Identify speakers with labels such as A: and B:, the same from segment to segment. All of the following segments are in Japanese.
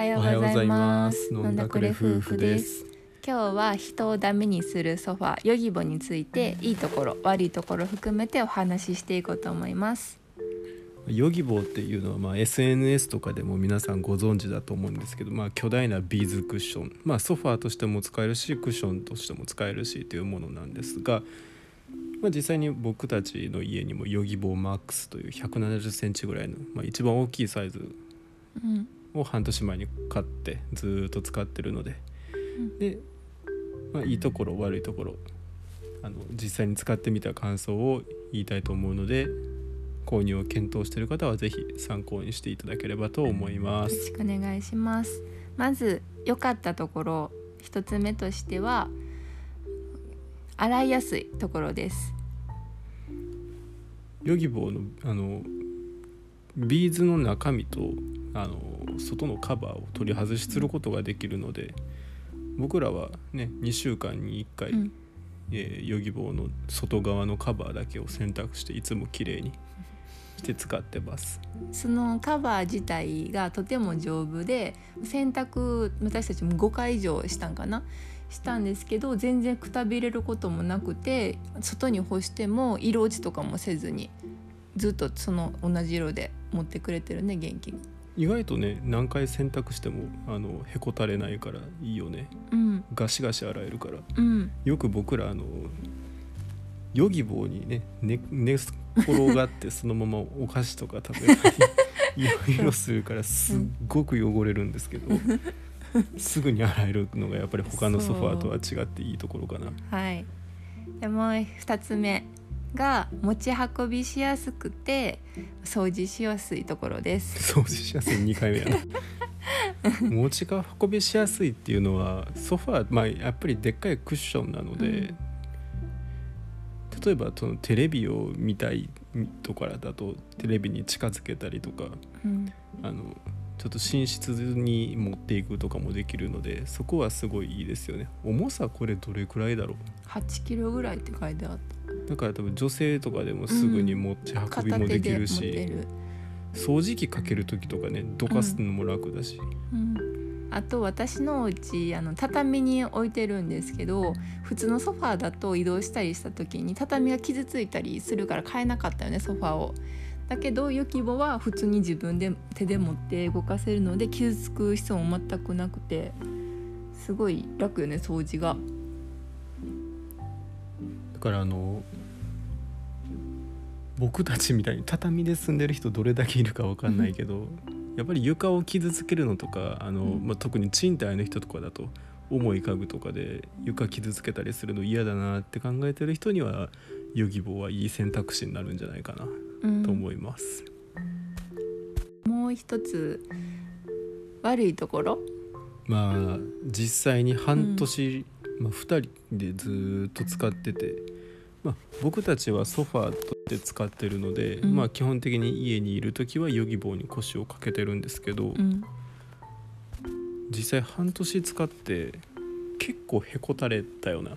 A: はようございます。飲んだくれ夫婦です。今日は人をダメにするソファヨギボについていいところ悪いところ含めてお話ししていこうと思います。
B: ヨギボーっていうのは、まあ、SNS とかでも皆さんご存知だと思うんですけど、まあ、巨大なビーズクッション、まあ、ソファーとしても使えるしクッションとしても使えるしというものなんですが、まあ、実際に僕たちの家にもヨギボーマックスという1 7 0センチぐらいの、まあ、一番大きいサイズを半年前に買ってずっと使ってるので、うん、で、まあ、いいところ悪いところあの実際に使ってみた感想を言いたいと思うので購入を検討している方は是非参考にしていただければと思います。
A: よろしくお願いしますまず良かったところ一つ目としては洗いやすいところです。
B: ヨギボーのあのビーズの中身とあの外のカバーを取り外しすることができるので僕らはね2週間に1回、うん、えー、ヨギボーの外側のカバーだけを選択していつも綺麗にして使ってます。
A: そのカバー自体がとても丈夫で洗濯私たちも5回以上したんかな？したんですけど全然くたびれることもなくて外に干しても色落ちとかもせずにずっとその同じ色で持ってくれてるね元気に。
B: 意外とね何回洗濯してもあのへこたれないからいいよね、うん、ガシガシ洗えるから、うん、よく僕らあのヨギボーにね寝寝転がってそのままお菓子とか食べたりいろいろするからすっごく汚れるんですけど、すぐに洗えるのがやっぱり他のソファーとは違っていいところかな。
A: はい。でもう2つ目が持ち運びしやすくて掃除しやすいところです。
B: 掃除しやすい。2回目やな。持ち運びしやすいっていうのはソファーまあやっぱりでっかいクッションなので、うん、例えばそのテレビを見たいとかだとテレビに近づけたりとか、うん、あのちょっと寝室に持っていくとかもできるのでそこはすごいいいですよね。重さこれどれくらいだろう
A: ？8キロぐらいって書いてあった
B: だから多分女性とかでもすぐに持ち運びもできるし、うん、掃除機かける時とかねどかすのも楽だし、
A: うん、あと私のお家あの畳に置いてるんですけど普通のソファーだと移動したりした時に畳が傷ついたりするから買えなかったよねソファーを。だけどユキボは普通に自分で手で持って動かせるので傷つく必要も全くなくてすごい楽よね掃除が。
B: だからあの僕たちみたいに畳で住んでる人どれだけいるか分かんないけど、やっぱり床を傷つけるのとかあの、まあ、特に賃貸の人とかだと重い家具とかで床傷つけたりするの嫌だなって考えてる人にはヨギボーはいい選択肢になるんじゃないかなと思います。
A: うん、もう一つ悪いところ？
B: まあ実際に半年、うん、まあ、2人でずっと使ってて、まあ、僕たちはソファーとして使ってるので、うん、まあ基本的に家にいる時はヨギボーに腰をかけてるんですけど、うん、実際半年使って結構へこたれたよな。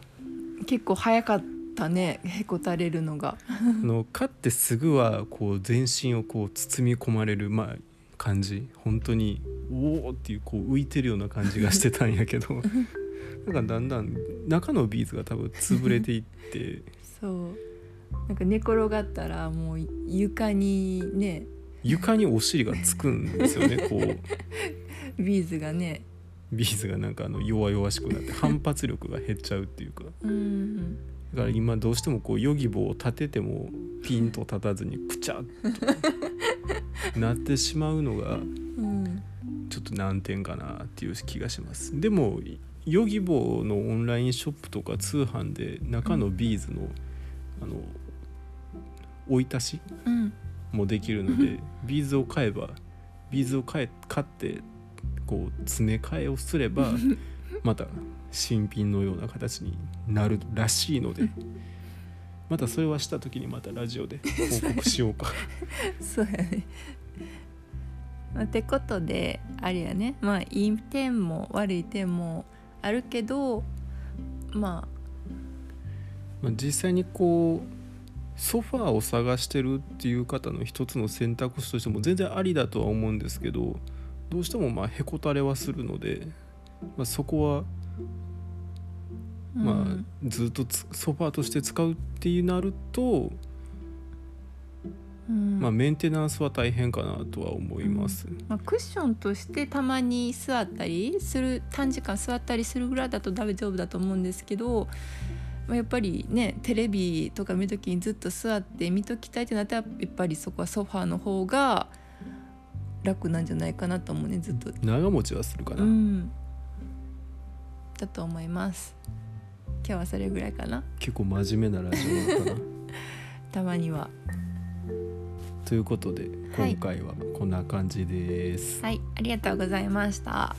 A: 結構早かったねへこたれるのが。
B: あの勝ってすぐはこう全身をこう包み込まれるまあ感じ。本当におおっていうこう浮いてるような感じがしてたんやけど なんかだんだん中のビーズが多分潰れていって。
A: そう。なんか寝転がったらもう床にね。
B: 床にお尻がつくんですよねこ
A: う。ビーズがね。
B: ビーズがなんかあの弱々しくなって反発力が減っちゃうっていうか、うん、だから今どうしてもこうヨギボを立ててもピンと立たずにくちゃっとなってしまうのがちょっと難点かなっていう気がします。でもヨギボーのオンラインショップとか通販で中のビーズの、うん、あの追い足しもできるので、うん、ビーズを買えばビーズを買え買ってこう詰め替えをすれば また新品のような形になるらしいのでまたそれはした時にまたラジオで報告しようか。
A: そうやね。ってことであれやね。まあいい点も悪い点もあるけどまあ
B: まあ実際にこうソファーを探してるっていう方の一つの選択肢としても全然ありだとは思うんですけどどうしてもまあへこたれはするので、まあ、そこはまあ、ずっとソファーとして使うっていうなると、
A: うん、
B: まあ、メンテナンスは大変かなとは思います、うん、
A: まあ、クッションとしてたまに座ったりする短時間座ったりするぐらいだと大丈夫だと思うんですけど、まあ、やっぱりねテレビとか見る時にずっと座って見ときたいってなったらやっぱりそこはソファーの方が楽なんじゃないかなと思うねずっと。
B: 長持ちはするかな、
A: うん、だと思います。今日はそれぐらいかな。
B: 結構真面目なラジオかな。
A: たまには
B: ということで今回はこんな感じです、
A: はい、はい、ありがとうございました